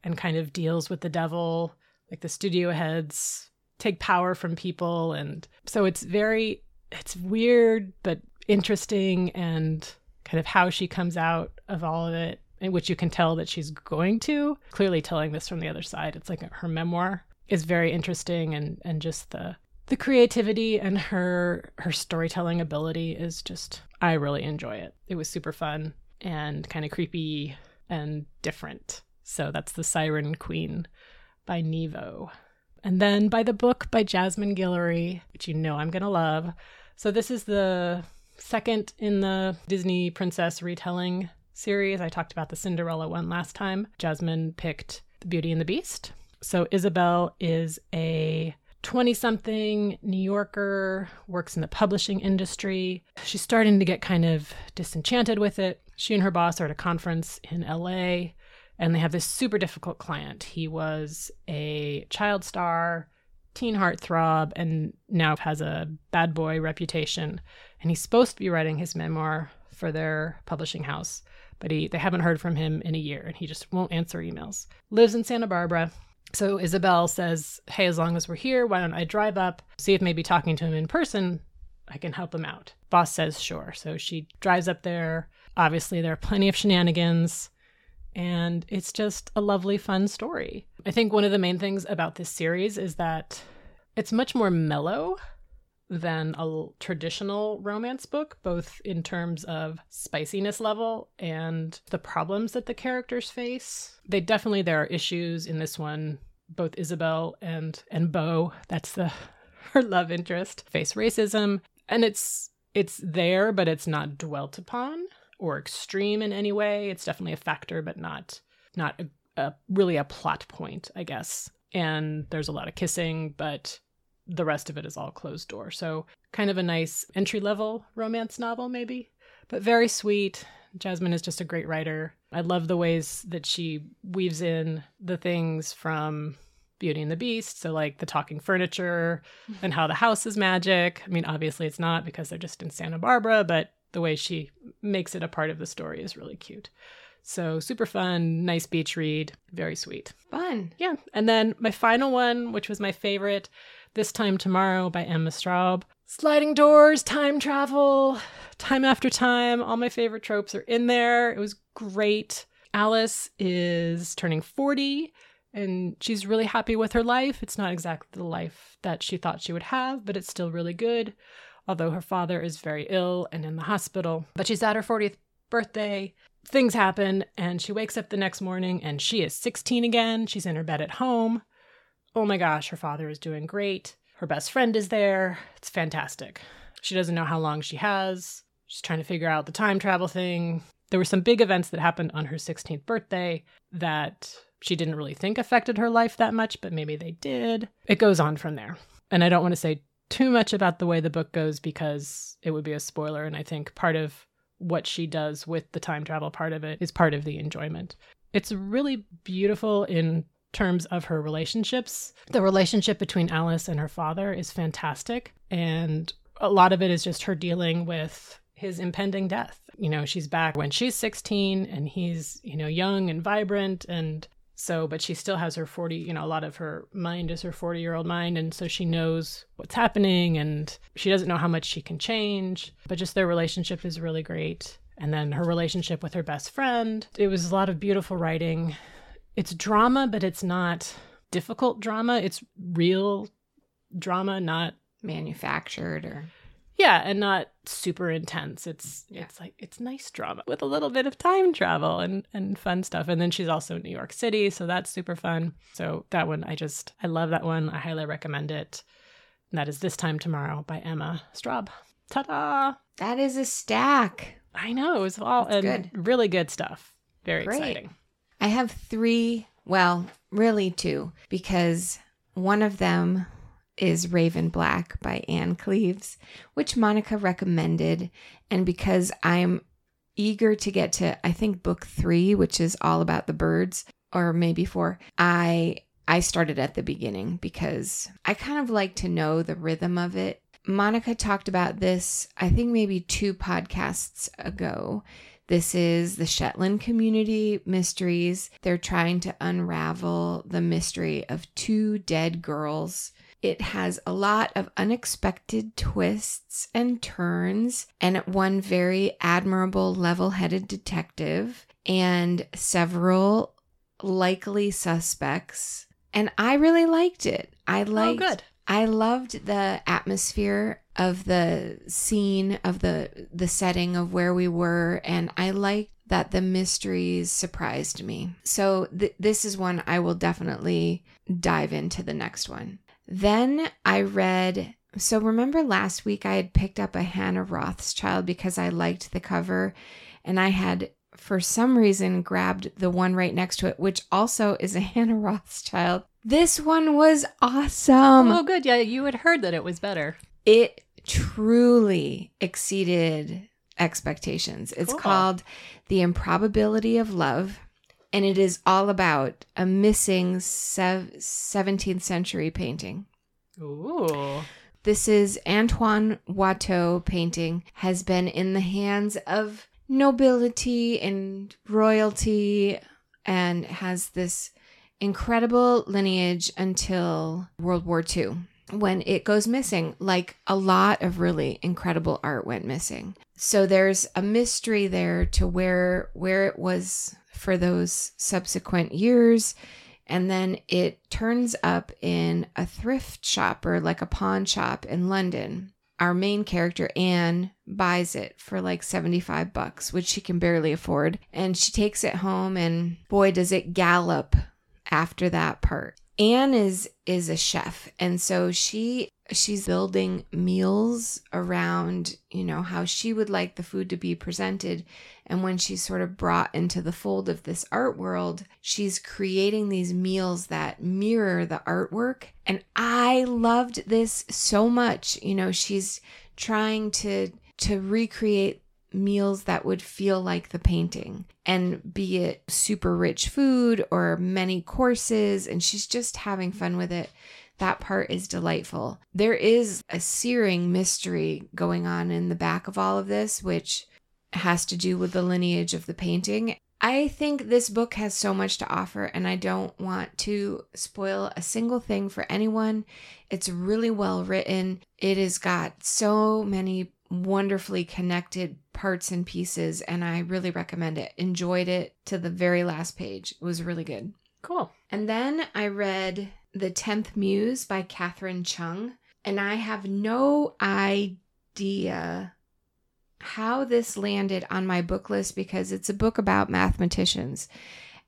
and kind of deals with the devil. Like the studio heads take power from people and so it's very it's weird but interesting and kind of how she comes out of all of it in which you can tell that she's going to. Clearly telling this from the other side. It's like her memoir is very interesting and and just the the creativity and her her storytelling ability is just I really enjoy it. It was super fun and kind of creepy and different. So that's The Siren Queen by Nghi Vo. And then by the book by Jasmine Guillory, which you know I'm going to love. So this is the second in the Disney princess retelling series. I talked about the Cinderella one last time. Jasmine picked The Beauty and the Beast. So Isabel is a 20 something New Yorker, works in the publishing industry. She's starting to get kind of disenchanted with it. She and her boss are at a conference in LA and they have this super difficult client. He was a child star, teen heartthrob, and now has a bad boy reputation. And he's supposed to be writing his memoir for their publishing house but he they haven't heard from him in a year and he just won't answer emails. Lives in Santa Barbara. So Isabel says, "Hey, as long as we're here, why don't I drive up, see if maybe talking to him in person I can help him out." Boss says, "Sure." So she drives up there. Obviously, there are plenty of shenanigans and it's just a lovely fun story. I think one of the main things about this series is that it's much more mellow than a traditional romance book, both in terms of spiciness level and the problems that the characters face. They definitely there are issues in this one. Both Isabel and and Bo, that's the her love interest, face racism, and it's it's there, but it's not dwelt upon or extreme in any way. It's definitely a factor, but not not a, a really a plot point, I guess. And there's a lot of kissing, but the rest of it is all closed door. So, kind of a nice entry level romance novel, maybe, but very sweet, Jasmine is just a great writer. I love the ways that she weaves in the things from Beauty and the Beast. So, like the talking furniture and how the house is magic. I mean, obviously it's not because they're just in Santa Barbara, but the way she makes it a part of the story is really cute. So, super fun, nice beach read, very sweet. Fun. Yeah. And then my final one, which was my favorite, This Time Tomorrow by Emma Straub. Sliding doors, time travel, time after time. All my favorite tropes are in there. It was great. Alice is turning 40 and she's really happy with her life. It's not exactly the life that she thought she would have, but it's still really good. Although her father is very ill and in the hospital. But she's at her 40th birthday. Things happen, and she wakes up the next morning and she is 16 again. She's in her bed at home. Oh my gosh, her father is doing great. Her best friend is there. It's fantastic. She doesn't know how long she has. She's trying to figure out the time travel thing. There were some big events that happened on her 16th birthday that she didn't really think affected her life that much, but maybe they did. It goes on from there. And I don't want to say too much about the way the book goes because it would be a spoiler. And I think part of what she does with the time travel part of it is part of the enjoyment. It's really beautiful in terms of her relationships. The relationship between Alice and her father is fantastic. And a lot of it is just her dealing with his impending death. You know, she's back when she's 16 and he's, you know, young and vibrant and so but she still has her 40 you know a lot of her mind is her 40 year old mind and so she knows what's happening and she doesn't know how much she can change but just their relationship is really great. And then her relationship with her best friend it was a lot of beautiful writing. It's drama but it's not difficult drama. It's real drama not manufactured or yeah and not super intense. It's Yeah. it's like it's nice drama with a little bit of time travel and and fun stuff. And then she's also in new york city so that's super fun. So that one i just i love that one. I highly recommend it. And that is this time tomorrow by emma straub. Ta-da! That is a stack. i know it was all That's and really good stuff. Very Great. exciting. I have three, well, really two, because one of them is Raven Black by Ann Cleeves, which Monica recommended. And because I'm eager to get to, I think, book three, which is all about the birds, or maybe four, I. I started at the beginning because I kind of like to know the rhythm of it. Monica talked about this, I think maybe two podcasts ago. This is the Shetland Community Mysteries. They're trying to unravel the mystery of two dead girls. It has a lot of unexpected twists and turns, and one very admirable, level headed detective, and several likely suspects. And I really liked it. I oh, liked oh good I loved the atmosphere of the scene of the the setting of where we were and I liked that the mysteries surprised me. So th- this is one I will definitely dive into the next one. Then I read so remember last week I had picked up a Hannah Rothschild because I liked the cover and I had for some reason grabbed the one right next to it which also is a Hannah Rothschild. This one was awesome. oh good yeah you had heard that it was better It truly exceeded expectations. It's Cool. called The Improbability of Love, and it is all about a missing sev- 17th century painting. ooh This is Antoine Watteau painting, has been in the hands of nobility and royalty, and has this incredible lineage until World War II when it goes missing, like a lot of really incredible art went missing. So there's a mystery there to where where it was for those subsequent years. And then it turns up in a thrift shop or like a pawn shop in London. Our main character, Anne, buys it for like 75 bucks, which she can barely afford. And she takes it home, and boy, does it gallop after that part. Anne is is a chef and so she she's building meals around, you know, how she would like the food to be presented. And when she's sort of brought into the fold of this art world, she's creating these meals that mirror the artwork. And I loved this so much. You know, she's trying to to recreate meals that would feel like the painting and be it super rich food or many courses. And she's just having fun with it that part is delightful there is a searing mystery going on in the back of all of this which has to do with the lineage of the painting I think this book has so much to offer, and I don't want to spoil a single thing for anyone. It's really well written. It has got so many wonderfully connected parts and pieces, and I really recommend it. Enjoyed it to the very last page. It was really good. Cool. And then I read The Tenth Muse by Catherine Chung, and I have no idea how this landed on my book list because it's a book about mathematicians.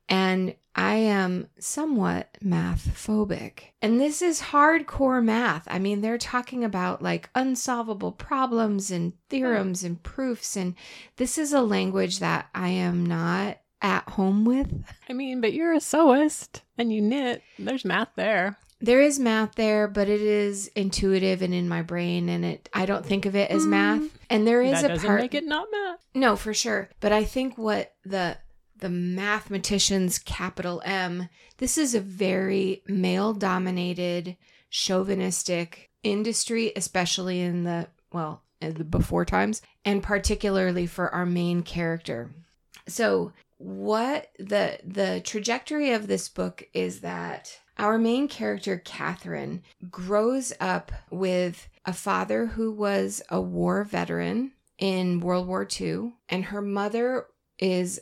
And I am somewhat math phobic. And this is hardcore math. I mean, they're talking about like unsolvable problems and theorems and proofs. And this is a language that I am not at home with. I mean, but you're a sewist and you knit. There's math there there is math there, but it is intuitive and in my brain, and it I don't think of it as math. Mm. And there is that a doesn't part make it not math. No, for sure. But I think what the the mathematicians capital M, this is a very male dominated, chauvinistic industry, especially in the well, in the before times, and particularly for our main character. So what the the trajectory of this book is that our main character, Catherine, grows up with a father who was a war veteran in World War II, and her mother is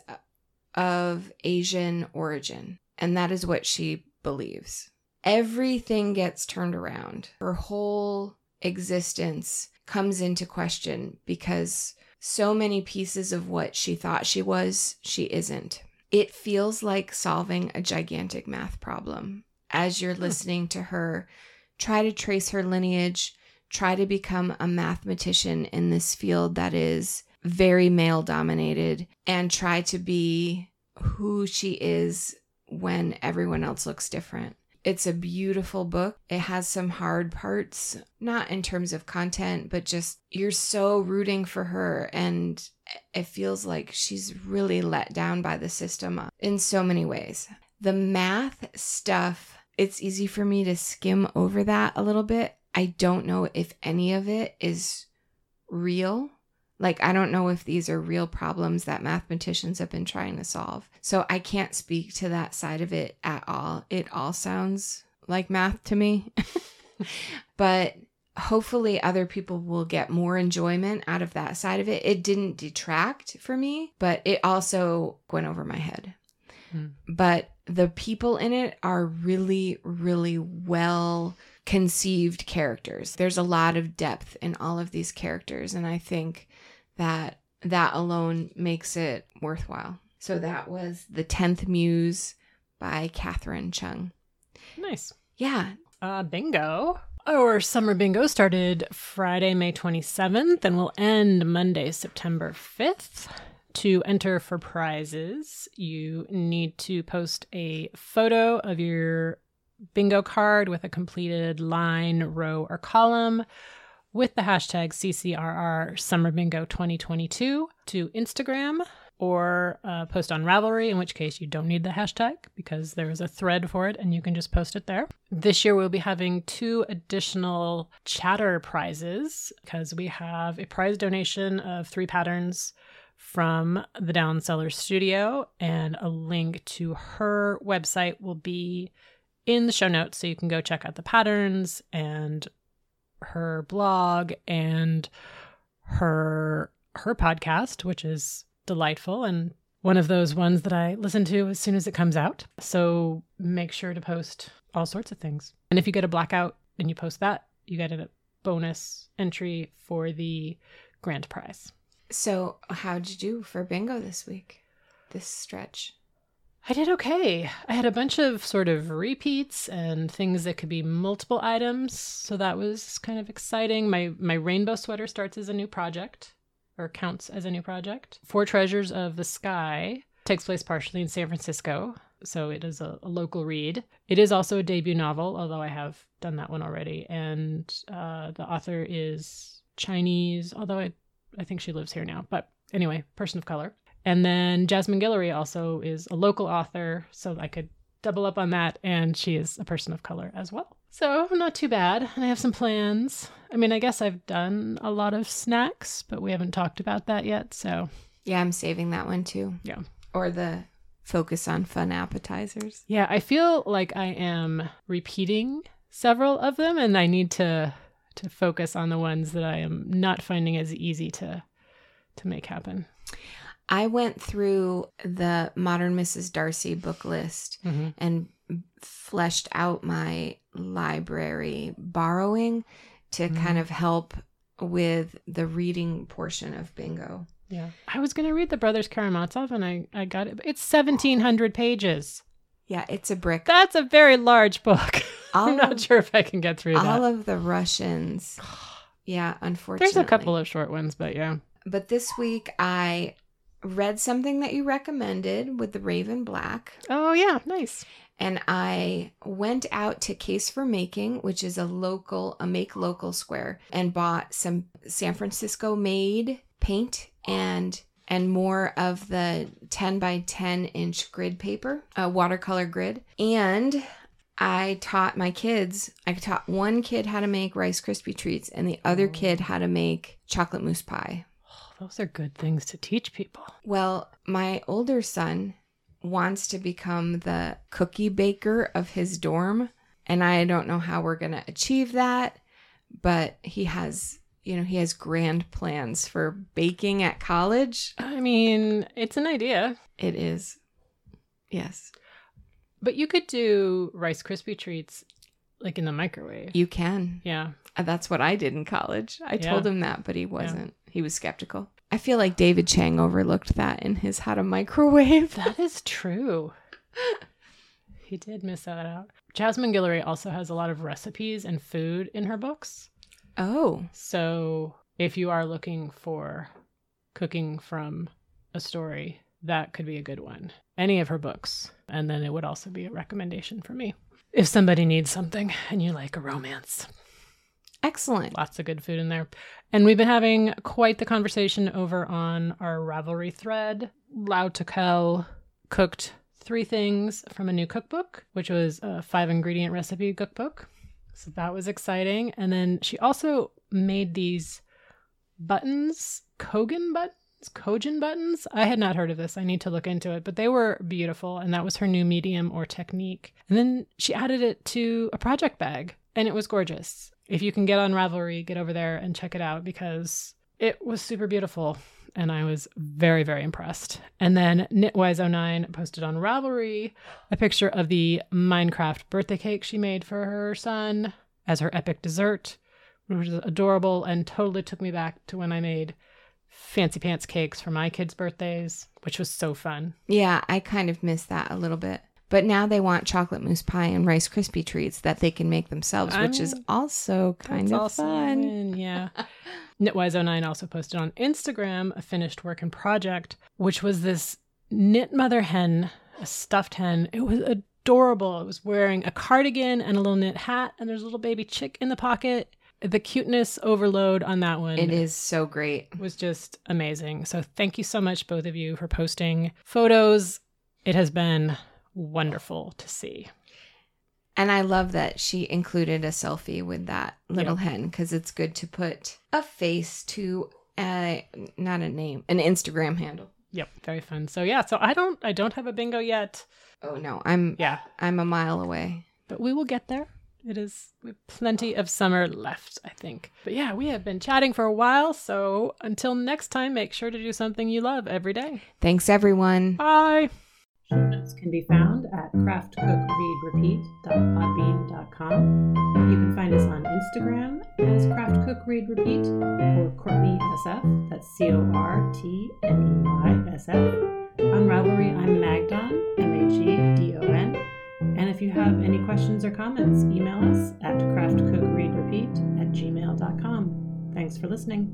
of Asian origin. And that is what she believes. Everything gets turned around. Her whole existence comes into question because so many pieces of what she thought she was, she isn't. It feels like solving a gigantic math problem as you're listening to her try to trace her lineage, try to become a mathematician in this field that is very male dominated, and try to be who she is when everyone else looks different. It's a beautiful book. It has some hard parts, not in terms of content, but just you're so rooting for her. And it feels like she's really let down by the system in so many ways. The math stuff it's easy for me to skim over that a little bit. I don't know if any of it is real. Like, I don't know if these are real problems that mathematicians have been trying to solve. So I can't speak to that side of it at all. It all sounds like math to me. but hopefully, other people will get more enjoyment out of that side of it. It didn't detract for me, but it also went over my head. Hmm. But the people in it are really, really well conceived characters. There's a lot of depth in all of these characters. And I think that that alone makes it worthwhile. So that was The Tenth Muse by Catherine Chung. Nice. Yeah. Uh, bingo. Our summer bingo started Friday, May 27th and will end Monday, September 5th. To enter for prizes, you need to post a photo of your bingo card with a completed line, row, or column with the hashtag CCRR Summer Bingo 2022 to Instagram or uh, post on Ravelry, in which case you don't need the hashtag because there is a thread for it and you can just post it there. This year we'll be having two additional chatter prizes because we have a prize donation of three patterns from the Down Cellar Studio, and a link to her website will be in the show notes. So you can go check out the patterns and her blog and her her podcast, which is delightful and one of those ones that I listen to as soon as it comes out. So make sure to post all sorts of things. And if you get a blackout and you post that, you get a bonus entry for the grand prize. So, how'd you do for bingo this week? This stretch? I did okay. I had a bunch of sort of repeats and things that could be multiple items, so that was kind of exciting. My my rainbow sweater starts as a new project or counts as a new project. Four Treasures of the Sky takes place partially in San Francisco, so it is a, a local read. It is also a debut novel, although I have done that one already, and uh, the author is Chinese, although I I think she lives here now, but anyway, person of color. And then Jasmine Guillory also is a local author, so I could double up on that. And she is a person of color as well. So not too bad. And I have some plans. I mean, I guess I've done a lot of snacks, but we haven't talked about that yet. So Yeah, I'm saving that one too. Yeah. Or the focus on fun appetizers. yeah, I feel like I am repeating several of them, and I need to to focus on the ones that I am not finding as easy to to make happen. I went through the Modern Mrs. Darcy book list Mm-hmm. and fleshed out my library borrowing to Mhm. kind of help with the reading portion of bingo. Yeah, I was gonna read the Brothers Karamazov, and I I got it. It's seventeen hundred pages. Yeah, it's a brick. That's a very large book. All I'm not of- sure if I can get through that. All of the Russians. Yeah, unfortunately. There's a couple of short ones, but yeah. But this week I read something that you recommended with the Raven Black. Oh yeah, nice. and I went out to Case for Making, which is a local, a make local square, and bought some San Francisco made paint and and more of the 10 by 10 inch grid paper, a watercolor grid. And I taught my kids, I taught one kid how to make Rice Krispie treats and the other oh. kid how to make chocolate mousse pie. Those are good things to teach people. Well, my older son wants to become the cookie baker of his dorm. And I don't know how we're going to achieve that, but he has, you know, he has grand plans for baking at college. I mean, it's an idea, It is. Yes, but you could do Rice Krispie treats like in the microwave. you can. Yeah. Uh, That's what I did in college. I Yeah. told him that, but he wasn't. He was skeptical. I feel like David Chang overlooked that in his How to Microwave. That is true. he did miss that out. Jasmine Guillory also has a lot of recipes and food in her books. Oh, So if you are looking for cooking from a story, that could be a good one. Any of her books. And then it would also be a recommendation for me. If somebody needs something and you like a romance, excellent. lots of good food in there. And we've been having quite the conversation over on our Ravelry thread. Lau Tokel cooked three things from a new cookbook, which was a five ingredient recipe cookbook. So that was exciting. And then she also made these buttons, Kogan buttons, Kojin buttons. I had not heard of this. I need to look into it, but they were beautiful. And that was her new medium or technique. And then she added it to a project bag and it was gorgeous. If you can get on Ravelry, get over there and check it out because it was super beautiful. And I was very, very impressed. And then Knitwise09 posted on Ravelry a picture of the Minecraft birthday cake she made for her son as her epic dessert, which was adorable and totally took me back to when I made fancy pants cakes for my kids' birthdays, which was so fun. Yeah, I kind of missed that a little bit. But now they want chocolate mousse pie and Rice Krispie treats that they can make themselves, which is also kind of also fun. win, Yeah. Knitwise09 also posted on Instagram a finished work in project, which was this knit mother hen, a stuffed hen. It was adorable. It was wearing a cardigan and a little knit hat, and there's a little baby chick in the pocket. The cuteness overload on that one It is so great. was just amazing. So thank you so much, both of you, for posting photos. It has been wonderful to see. And I love that she included a selfie with that little Yep. hen because it's good to put a face to a not a name, an Instagram handle. Yep, very fun. So yeah, so I don't I don't have a bingo yet. Oh no, I'm Yeah, I'm a mile away. but we will get there. It is plenty of summer left, I think. But yeah, we have been chatting for a while, so until next time, make sure to do something you love every day. Thanks everyone. Bye. Show notes can be found at craftcookreadrepeat.podbean.com. You can find us on Instagram as Craft Cook Read Repeat or Cortney SF. That's C O R T N E Y S F. On Ravelry, I'm Magdon, M A G D O N. And if you have any questions or comments, email us at craftcookreadrepeat at gmail.com. Thanks for listening.